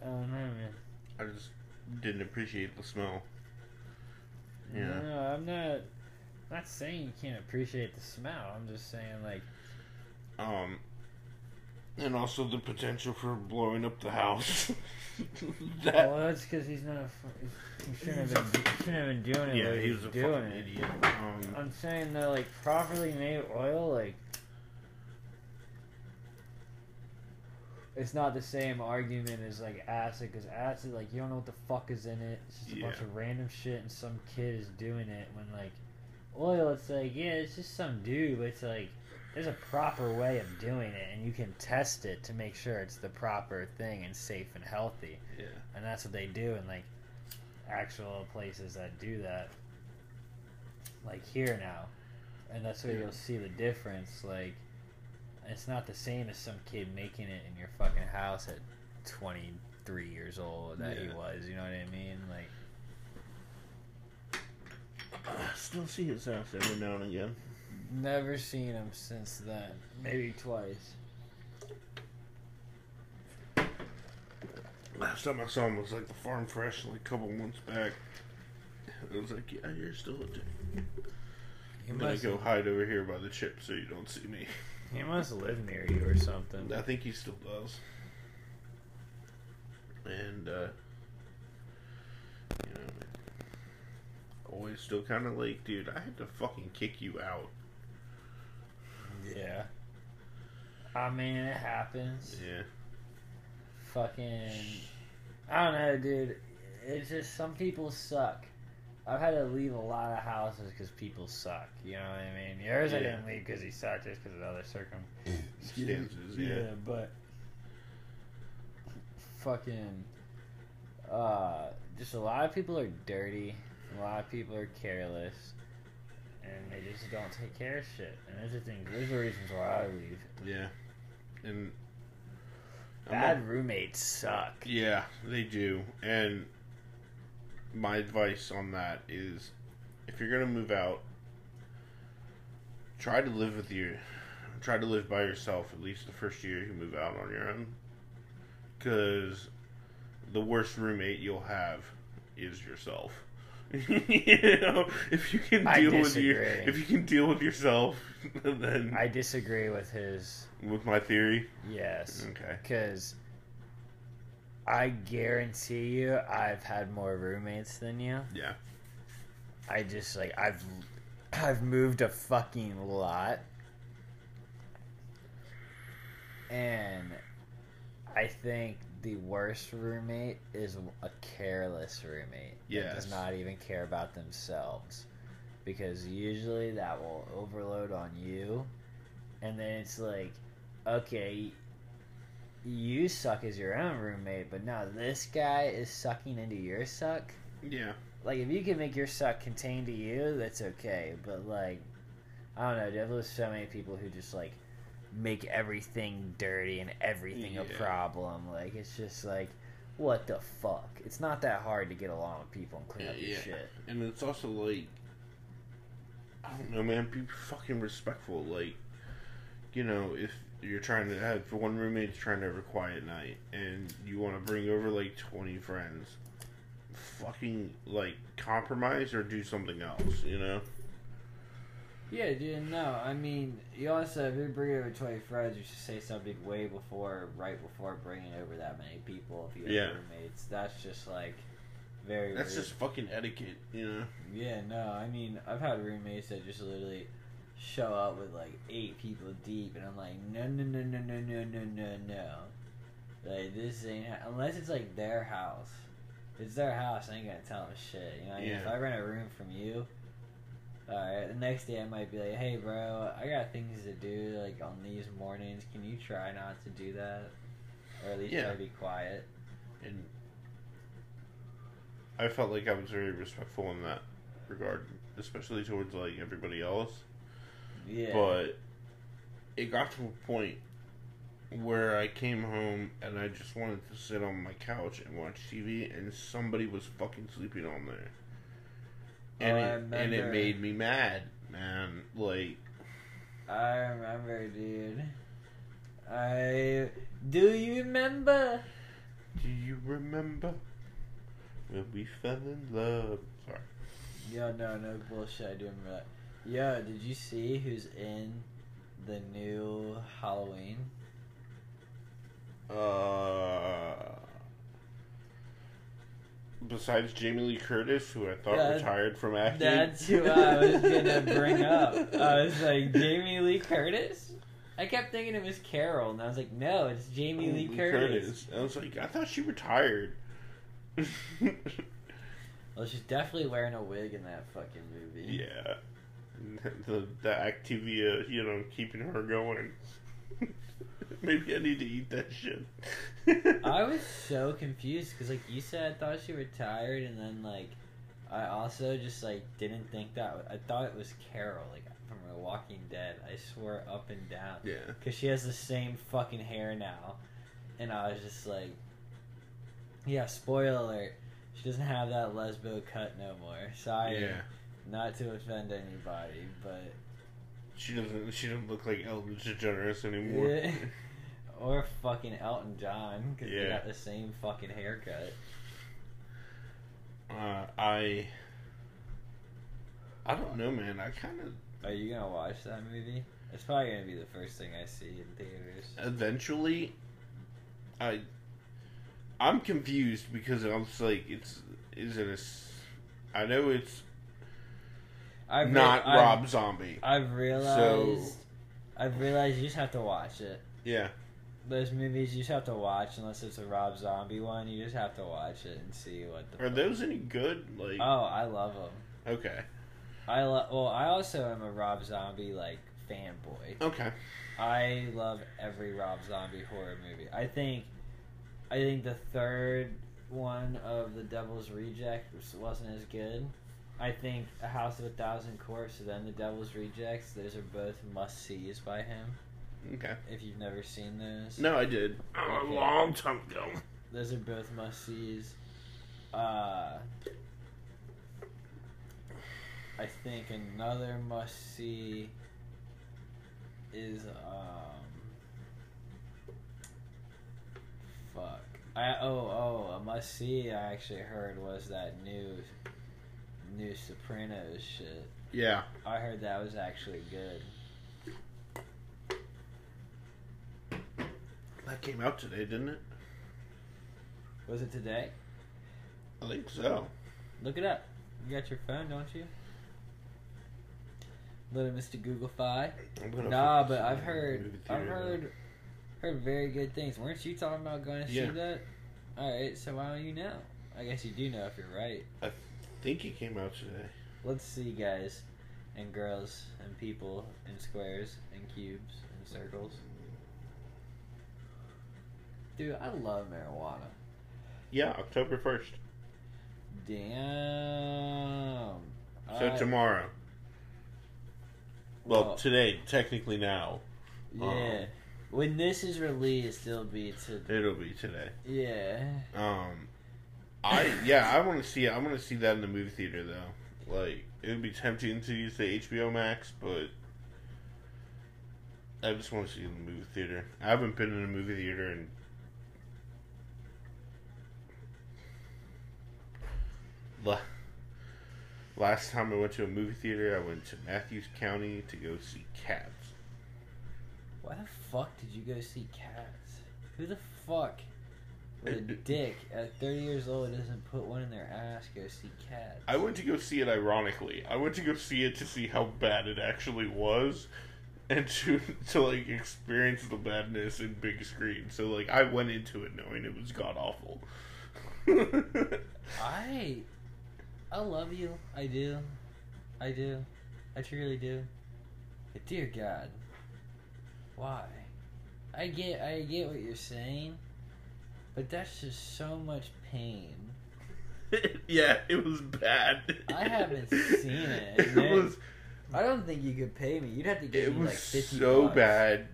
Speaker 2: I don't know, man.
Speaker 1: I just didn't appreciate the smell. Yeah.
Speaker 2: No, I'm not. Not saying you can't appreciate the smell. I'm just saying like
Speaker 1: Um. And also the potential for blowing up the house. that.
Speaker 2: well, that's because he's not. A, he shouldn't have been. He shouldn't have been doing it.
Speaker 1: yeah, he was a
Speaker 2: doing
Speaker 1: fucking
Speaker 2: it.
Speaker 1: idiot. Um.
Speaker 2: I'm saying that like properly made oil, like it's not the same argument as like acid, because acid, like you don't know what the fuck is in it. It's just a bunch of random shit, and some kid is doing it. When like oil, it's like yeah, it's just some dude, but it's like there's a proper way of doing it, and you can test it to make sure it's the proper thing and safe and healthy
Speaker 1: Yeah.
Speaker 2: and that's what they do in like actual places that do that like here now and that's where
Speaker 1: Yeah.
Speaker 2: you'll see the difference like it's not the same as some kid making it in your fucking house at 23 years old that he was you know what i mean like
Speaker 1: I still see his house every now and again.
Speaker 2: Never seen him since then maybe twice
Speaker 1: Last time I saw him was like the farm fresh, like a couple months back. I was like, yeah, you're still a
Speaker 2: he
Speaker 1: I'm gonna go hide over here by the chip so you don't see me.
Speaker 2: he must live near you or something
Speaker 1: I think he still does. And, uh, you know, always still kind of like, dude, I had to fucking kick you out.
Speaker 2: Yeah i mean it happens
Speaker 1: Yeah.
Speaker 2: fucking I don't know, dude. It's just some people suck. I've had to leave a lot of houses because people suck. You know what I mean? Yours I didn't leave because he sucked, just because of other circumstances.
Speaker 1: Stances, yeah.
Speaker 2: but fucking, uh, just a lot of people are dirty. A lot of people are careless, and they just don't take care of shit. And those are things. Those are reasons why I leave.
Speaker 1: Yeah. And.
Speaker 2: Bad
Speaker 1: not-
Speaker 2: roommates suck.
Speaker 1: Yeah, they do. And my advice on that is if you're going to move out, try to live with your try to live by yourself at least the first year you move out on your own cuz the worst roommate you'll have is yourself. you know, if you can
Speaker 2: I
Speaker 1: deal with your if you can deal with yourself then
Speaker 2: I disagree with his
Speaker 1: with my theory.
Speaker 2: yes.
Speaker 1: Okay.
Speaker 2: Because I guarantee you, I've had more roommates than you.
Speaker 1: Yeah.
Speaker 2: I just like I've I've moved a fucking lot, and I think the worst roommate is a careless roommate that does not even care about themselves, because usually that will overload on you, and then it's like, okay. You suck as your own roommate, but now this guy is sucking into your suck
Speaker 1: Yeah.
Speaker 2: like if you can make your suck contained to you, that's okay. But like, I don't know. There's so many people who just like make everything dirty and everything a problem. Like it's just like, what the fuck? It's not that hard to get along with people and clean up your
Speaker 1: Yeah.
Speaker 2: shit.
Speaker 1: And it's also like, I don't know, man. Be fucking respectful. Like, you know, if you're trying to have one roommate's trying to have a quiet night, and you want to bring over like 20 friends, fucking like compromise or do something else. You know?
Speaker 2: Yeah, dude. No, I mean, you also if you bring over twenty friends, you should say something way before, right before bringing over that many people. If you have
Speaker 1: Yeah.
Speaker 2: roommates, that's just like very.
Speaker 1: That's
Speaker 2: rude.
Speaker 1: just fucking etiquette. You know?
Speaker 2: Yeah, no, I mean, I've had roommates that just literally show up with like eight people deep, and I'm like, no, no, no, no, no, no, no, no, no. Like, this ain't, ha- unless it's like their house. If it's their house, I ain't gonna tell them shit. You know, what I mean? if I rent a room from you, alright, the next day I might be like, hey, bro, I got things to do, like, on these mornings. Can you try not to do that? Or at least
Speaker 1: Yeah.
Speaker 2: try to be quiet.
Speaker 1: And I felt like I was very respectful in that regard, especially towards like everybody else.
Speaker 2: Yeah.
Speaker 1: But it got to a point where I came home and I just wanted to sit on my couch and watch TV, and somebody was fucking sleeping on there. And, it, and it made me mad, man. Like,
Speaker 2: I remember, dude. I do you remember?
Speaker 1: do you remember when we fell in love? Sorry.
Speaker 2: Yo, no, no bullshit. I do remember that. Yo, did you see who's in the new Halloween?
Speaker 1: Uh, besides Jamie Lee Curtis, who I thought
Speaker 2: That-
Speaker 1: retired from acting.
Speaker 2: That's who I was gonna bring up. I was like, Jamie Lee Curtis. I kept thinking it was Carol, and I was like, no, it's Jamie Lee Curtis.
Speaker 1: I was like, I thought she retired.
Speaker 2: Well, she's definitely wearing a wig in that fucking movie.
Speaker 1: yeah, the the Activia, you know, keeping her going. Maybe I need to eat that shit.
Speaker 2: I was so confused because, like you said, I thought she retired, and then like I also just like didn't think that. I thought it was Carol, like from The Walking Dead. I swore up and down
Speaker 1: yeah.
Speaker 2: because she has the same fucking hair now, and I was just like, yeah. Spoiler alert: she doesn't have that lesbo cut no more. Sorry,
Speaker 1: Yeah.
Speaker 2: not to offend anybody, but
Speaker 1: She doesn't. She doesn't look like Ellen DeGeneres anymore.
Speaker 2: Yeah. or fucking Elton John because they got the same fucking haircut.
Speaker 1: Uh, I. I don't know, man. I kind of
Speaker 2: Are you gonna watch that movie? It's probably gonna be the first thing I see in theaters.
Speaker 1: eventually i i'm confused because i'm like it's is it a i know it's
Speaker 2: I've
Speaker 1: not
Speaker 2: re- I've-
Speaker 1: rob zombie
Speaker 2: I've realized. I've realized you just have to watch it.
Speaker 1: yeah
Speaker 2: Those movies you just have to watch unless it's a Rob Zombie one. You just have to watch it and see what the.
Speaker 1: are
Speaker 2: fuck-
Speaker 1: those any good like
Speaker 2: Oh, I love them.
Speaker 1: okay
Speaker 2: I love. Well, I also am a Rob Zombie like fanboy.
Speaker 1: okay
Speaker 2: I love every Rob Zombie horror movie. I think, I think the third one of The Devil's Reject was- wasn't as good. I think A House of a Thousand Corpses and then The Devil's Rejects. Those are both must sees by him.
Speaker 1: okay
Speaker 2: If you've never seen those,
Speaker 1: no i did a long time ago
Speaker 2: those are both must sees. Uh, I think another must see is um fuck. I oh oh a must see I actually heard was that new new Sopranos shit.
Speaker 1: yeah
Speaker 2: I heard that was actually good.
Speaker 1: that came out today didn't it
Speaker 2: Was it today?
Speaker 1: i think so
Speaker 2: Look it up. You got your phone, don't you? Little Mr. Google Fi. Nah, but I've heard I've heard heard very good things. Weren't you talking about going to
Speaker 1: Yeah.
Speaker 2: see that? Alright, so why don't you know? I guess you do know if you're right.
Speaker 1: i think it came out today
Speaker 2: Let's see guys and girls and people and squares and cubes and circles. Dude, I love marijuana.
Speaker 1: yeah october 1st
Speaker 2: Damn.
Speaker 1: so
Speaker 2: I-
Speaker 1: tomorrow Well,
Speaker 2: Well-
Speaker 1: today, technically now,
Speaker 2: Yeah. when this is released, it'll be today.
Speaker 1: it'll be today.
Speaker 2: Yeah.
Speaker 1: Um, I yeah, I want to see. I want to see that in the movie theater though. Like it would be tempting to use the HBO Max, but I just want to see it in the movie theater. I haven't been in a movie theater in La- last time I went to a movie theater, I went to Matthews County to go see Cats.
Speaker 2: Why the fuck did you go see Cats? Who the fuck a dick at 30 years old doesn't put one in their ass go see Cats?
Speaker 1: I went to go see it ironically. I went to go see it to see how bad it actually was and to to like experience the badness in big screen. So like I went into it knowing it was god awful.
Speaker 2: I I love you. I do. I do. I truly do. But dear God. Why? I get I get what you're saying, but that's just so much pain.
Speaker 1: yeah, it was bad.
Speaker 2: I haven't seen it,
Speaker 1: It
Speaker 2: man.
Speaker 1: was
Speaker 2: I don't think you could pay me. You'd have to give
Speaker 1: it
Speaker 2: me
Speaker 1: was
Speaker 2: like fifty
Speaker 1: so
Speaker 2: bucks.
Speaker 1: bad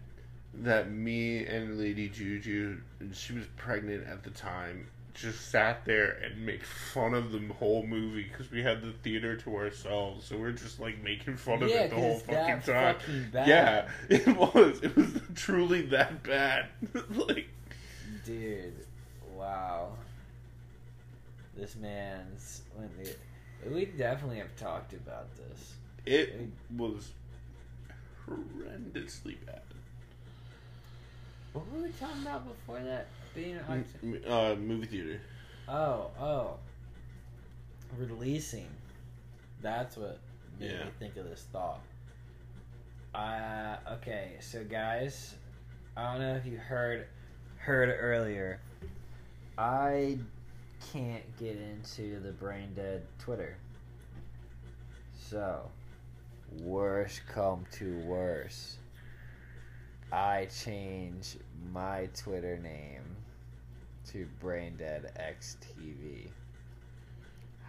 Speaker 1: that me and Lady Juju, and she was pregnant at the time, just sat there and made fun of the whole movie because we had the theater to ourselves. So we're just like making fun of
Speaker 2: Yeah,
Speaker 1: it the whole fucking time.
Speaker 2: fucking bad.
Speaker 1: Yeah, it was. It was truly that bad. like
Speaker 2: Dude, wow. This man's. We definitely have talked about this.
Speaker 1: it was horrendously bad.
Speaker 2: What were we talking about before that? Being
Speaker 1: M- Uh, movie theater.
Speaker 2: oh oh, releasing. That's what made
Speaker 1: Yeah.
Speaker 2: me think of this thought. Uh, okay, so guys, I don't know if you heard heard earlier. I can't get into the brain dead Twitter. So, worst come to worst. I change my Twitter name to Brain Dead XTV.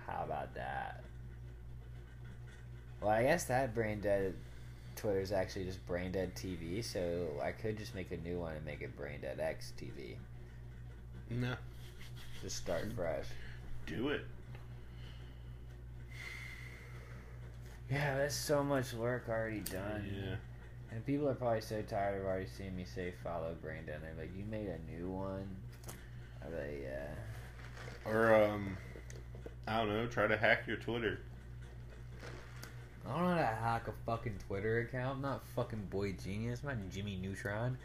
Speaker 2: How about that? Well, I guess that Brain Dead Twitter is actually just Brain Dead TV, so I could just make a new one and make it Brain Dead XTV.
Speaker 1: No,
Speaker 2: Just start fresh.
Speaker 1: do it.
Speaker 2: Yeah, that's so much work already done.
Speaker 1: Yeah.
Speaker 2: And people are probably so tired of already seeing me say follow Brandon. They're like, you made a new one? I'm like, yeah.
Speaker 1: Or um, I don't know. Try to hack your Twitter.
Speaker 2: I don't know how to hack a fucking Twitter account. I'm not fucking Boy Genius. I'm not Jimmy Neutron.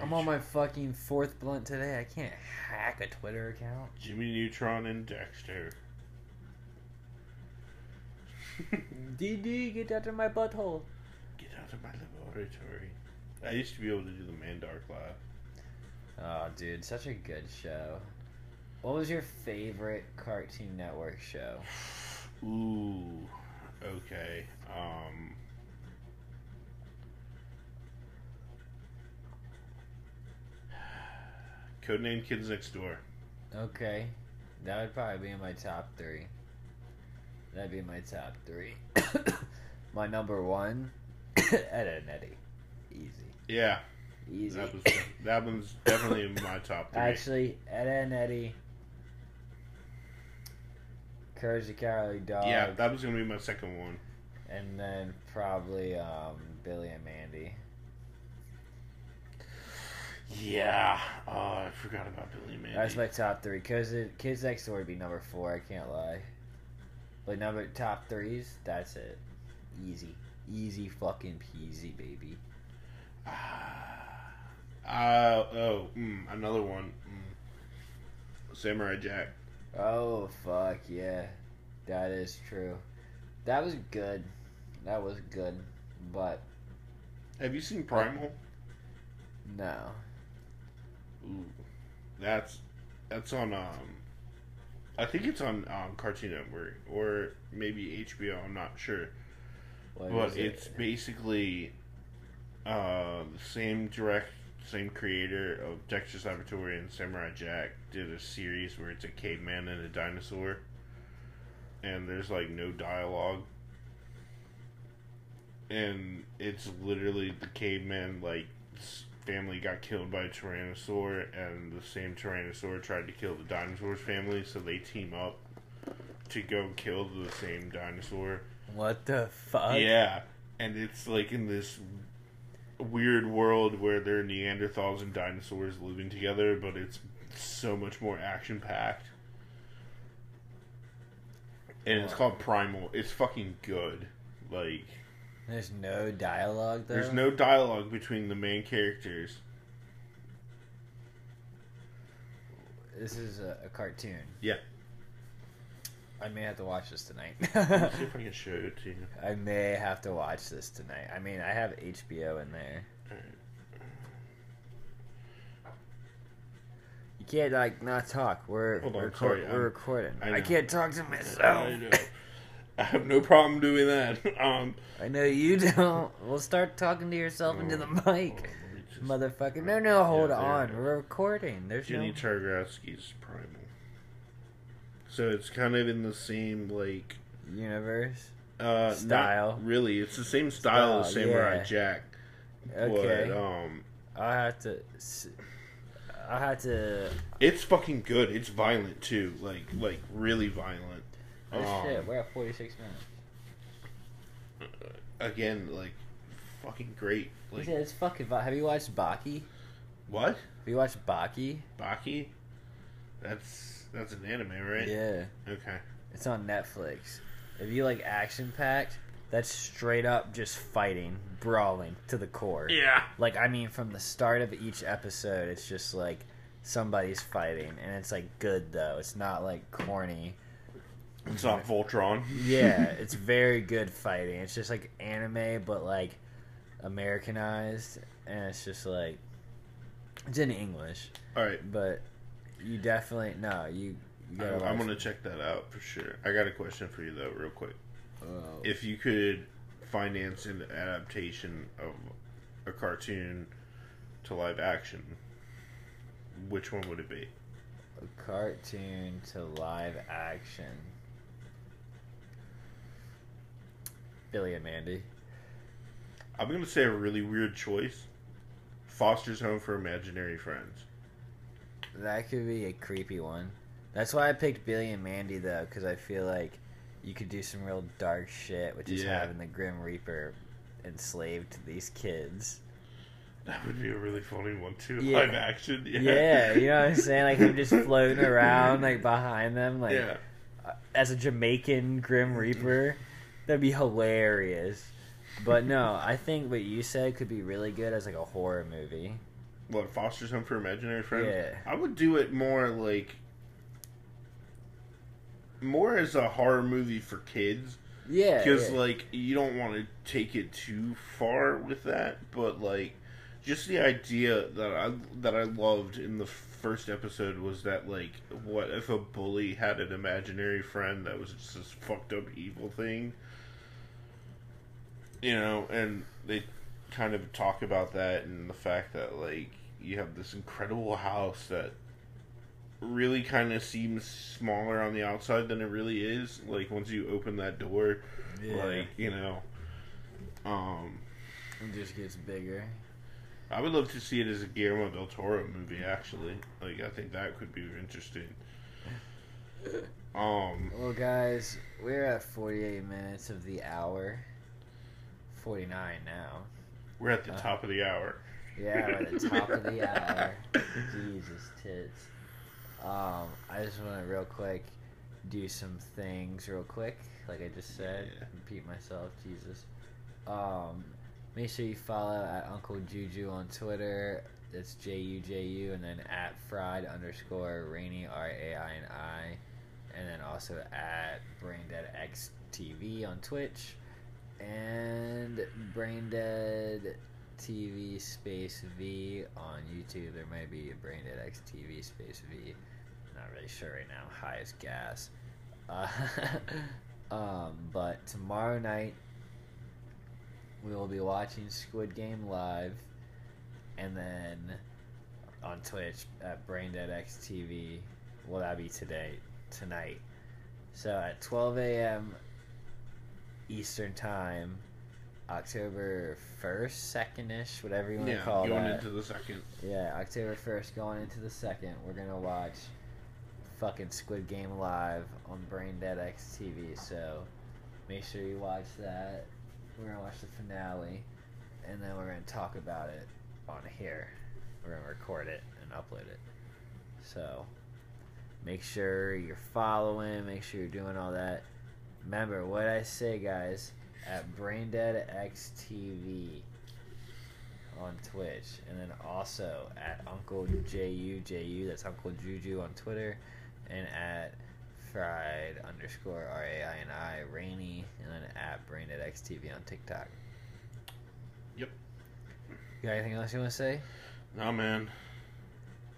Speaker 2: I'm on my fucking fourth blunt today. I can't hack a Twitter account.
Speaker 1: Jimmy Neutron and Dexter.
Speaker 2: DD, get out of my butthole.
Speaker 1: Get out of my laboratory. I used to be able to do the Mandark laugh.
Speaker 2: Oh, dude, such a good show. What was your favorite Cartoon Network show?
Speaker 1: Ooh. Okay. Um. Codename Kids Next Door.
Speaker 2: Okay, that would probably be in my top three. That'd be my top three. my number one, Ed and Eddie. Easy.
Speaker 1: Yeah,
Speaker 2: Easy.
Speaker 1: that was that one's definitely in my top three.
Speaker 2: Actually, Ed and Eddie. Courage the Cowardly Dog.
Speaker 1: yeah, that was gonna be my second one.
Speaker 2: and then probably um, Billy and Mandy.
Speaker 1: Yeah. Oh, I forgot about Billy Mandy.
Speaker 2: That's my top three. Cause it, Kids Next Door would be number four. I can't lie. But number top threes, that's it. Easy, easy fucking peasy, baby.
Speaker 1: Ah. Uh, oh, mm, another one. Mm. Samurai Jack.
Speaker 2: Oh fuck yeah, that is true. That was good. That was good, but
Speaker 1: Have you seen Primal?
Speaker 2: no.
Speaker 1: Ooh, that's that's on um, I think it's on um, Cartoon Network or maybe HBO. I'm not sure,
Speaker 2: What
Speaker 1: but
Speaker 2: is it?
Speaker 1: it's basically uh the same direct, same creator of Dexter's Laboratory and Samurai Jack did a series where it's a caveman and a dinosaur, and there's like no dialogue. and it's literally the caveman like family got killed by a tyrannosaur, and the same tyrannosaur tried to kill the dinosaur's family, so they team up to go kill the same dinosaur.
Speaker 2: What the fuck?
Speaker 1: Yeah, and it's like in this weird world where there are Neanderthals and dinosaurs living together, but it's so much more action packed. And it's called Primal. It's fucking good. Like,
Speaker 2: There's no dialogue though.
Speaker 1: there's no dialogue between the main characters.
Speaker 2: This is a, a cartoon.
Speaker 1: Yeah.
Speaker 2: I may have to watch this tonight.
Speaker 1: See if I can show it to you.
Speaker 2: I may have to watch this tonight. I mean, I have HBO in there. You can't like not talk. We're
Speaker 1: Hold on,
Speaker 2: we're,
Speaker 1: sorry,
Speaker 2: we're
Speaker 1: I'm-
Speaker 2: recording.
Speaker 1: I
Speaker 2: I,
Speaker 1: know.
Speaker 2: can't talk to myself.
Speaker 1: I know. I have no problem doing that. Um,
Speaker 2: I know you don't. We'll start talking to yourself into the mic,
Speaker 1: let me just-
Speaker 2: motherfucker. No, no, hold
Speaker 1: Yeah,
Speaker 2: on. We're recording. There's
Speaker 1: Genndy
Speaker 2: no.
Speaker 1: Tartakovsky's Primal. So it's kind of in the same like
Speaker 2: universe.
Speaker 1: uh
Speaker 2: Style.
Speaker 1: Not really, it's the same style, as
Speaker 2: Style,
Speaker 1: Samurai
Speaker 2: yeah.
Speaker 1: Jack.
Speaker 2: Okay.
Speaker 1: But um,
Speaker 2: I have to. s- I had to.
Speaker 1: it's fucking good. It's violent too, like like really violent.
Speaker 2: Oh
Speaker 1: Um,
Speaker 2: shit! We're at 46 minutes.
Speaker 1: Again, like fucking great. Like
Speaker 2: said it's fucking. Have you watched Baki?
Speaker 1: what?
Speaker 2: Have you watched Baki?
Speaker 1: Baki? That's that's an anime, right?
Speaker 2: Yeah,
Speaker 1: Okay.
Speaker 2: it's on Netflix. If you like action packed, that's straight up just fighting, brawling to the core.
Speaker 1: Yeah.
Speaker 2: Like I mean, from the start of each episode, it's just like somebody's fighting, and it's like good though. It's not like corny.
Speaker 1: It's not Voltron.
Speaker 2: Yeah, it's very good fighting. It's just like anime, but like Americanized, and it's just like it's in English,
Speaker 1: All right.
Speaker 2: but you definitely no you. you gotta
Speaker 1: I'm, I'm gonna check that out for sure. I got a question for you though, real quick.
Speaker 2: Oh.
Speaker 1: If you could finance an adaptation of a cartoon to live action, which one would it be?
Speaker 2: a cartoon to live action. Billy and Mandy.
Speaker 1: I'm gonna say a really weird choice. Foster's Home for Imaginary Friends.
Speaker 2: That could be a creepy one. That's why I picked Billy and Mandy though, because I feel like you could do some real dark shit, which is
Speaker 1: Yeah.
Speaker 2: having the Grim Reaper enslaved to these kids.
Speaker 1: That would be a really funny one too.
Speaker 2: Yeah.
Speaker 1: Live action. Yeah.
Speaker 2: Yeah, you know what I'm saying? Like him just floating around like behind them, like
Speaker 1: yeah.
Speaker 2: uh, as a Jamaican Grim Reaper. That'd be hilarious. But no, I think what you said could be really good as like a horror movie.
Speaker 1: What Foster's Home for Imaginary Friends?
Speaker 2: Yeah.
Speaker 1: I would do it more like more as a horror movie for kids
Speaker 2: Yeah,
Speaker 1: because
Speaker 2: yeah.
Speaker 1: like you don't want to take it too far with that, but like just the idea that I that I loved in the first episode was that like what if a bully had an imaginary friend that was just this fucked up evil thing, you know, and they kind of talk about that and the fact that like you have this incredible house that really kind of seems smaller on the outside than it really is like once you open that door
Speaker 2: yeah.
Speaker 1: like you know um
Speaker 2: it just gets bigger.
Speaker 1: I would love to see it as a guillermo del toro movie actually like i think that could be interesting um
Speaker 2: Well, guys, we're at 48 minutes of the hour. 49 now.
Speaker 1: we're at the
Speaker 2: Uh,
Speaker 1: top of the hour
Speaker 2: Yeah, we're at the top of the hour. Jesus tits. Um, I just want to real quick do some things real quick, like I just said.
Speaker 1: Yeah.
Speaker 2: Repeat myself, Jesus. Um, make sure you follow at Uncle Juju on Twitter. That's J U J U, and then at fried underscore rainy R A I N I, and then also at Braindead X TV on Twitch, and Braindead TV space V on YouTube. There might be a Braindead X TV space V. Not really sure right now. High as gas. Uh, um, but tomorrow night we will be watching Squid Game live, and then on Twitch at Braindead X TV. Will that be today? Tonight. So at 12 a.m. Eastern Time, October first, second ish, whatever you want to call it Yeah,
Speaker 1: going
Speaker 2: that.
Speaker 1: into the second.
Speaker 2: Yeah, October first, going into the second, we're gonna watch fucking Squid Game live on Brain Dead X TV. So make sure you watch that. We're gonna watch the finale, and then we're gonna talk about it on here. We're gonna record it and upload it. So make sure you're following. Make sure you're doing all that. Remember what I say, guys. At Braindead X TV on Twitch, and then also at Uncle JU JU. That's Uncle Juju on Twitter, and at Fried underscore R A I N I Rainy, and then at Braindead X TV on TikTok.
Speaker 1: Yep.
Speaker 2: You got anything else you want to say?
Speaker 1: Nah, man.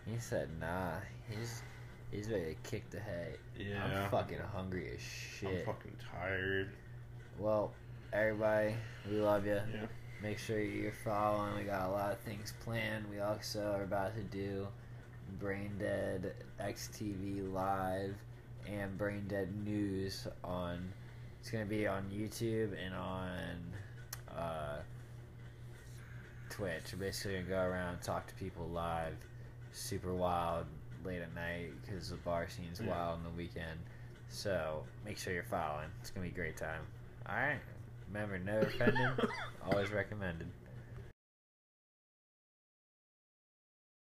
Speaker 2: He said, "Nah, he's he's ready to kick the head.
Speaker 1: Yeah.
Speaker 2: I'm fucking hungry as shit.
Speaker 1: I'm fucking tired.
Speaker 2: Well, everybody, we love you.
Speaker 1: Yeah.
Speaker 2: Make sure you're following. We got a lot of things planned. We also are about to do Brain Dead XTV live and Brain Dead News on. It's gonna be on YouTube and on uh, Twitch. We're basically gonna go around and talk to people live, super wild late at night because the bar scene's
Speaker 1: Yeah.
Speaker 2: wild on the weekend. So make sure you're following. It's gonna be a great time. All right. Remember, no offending. Always recommended.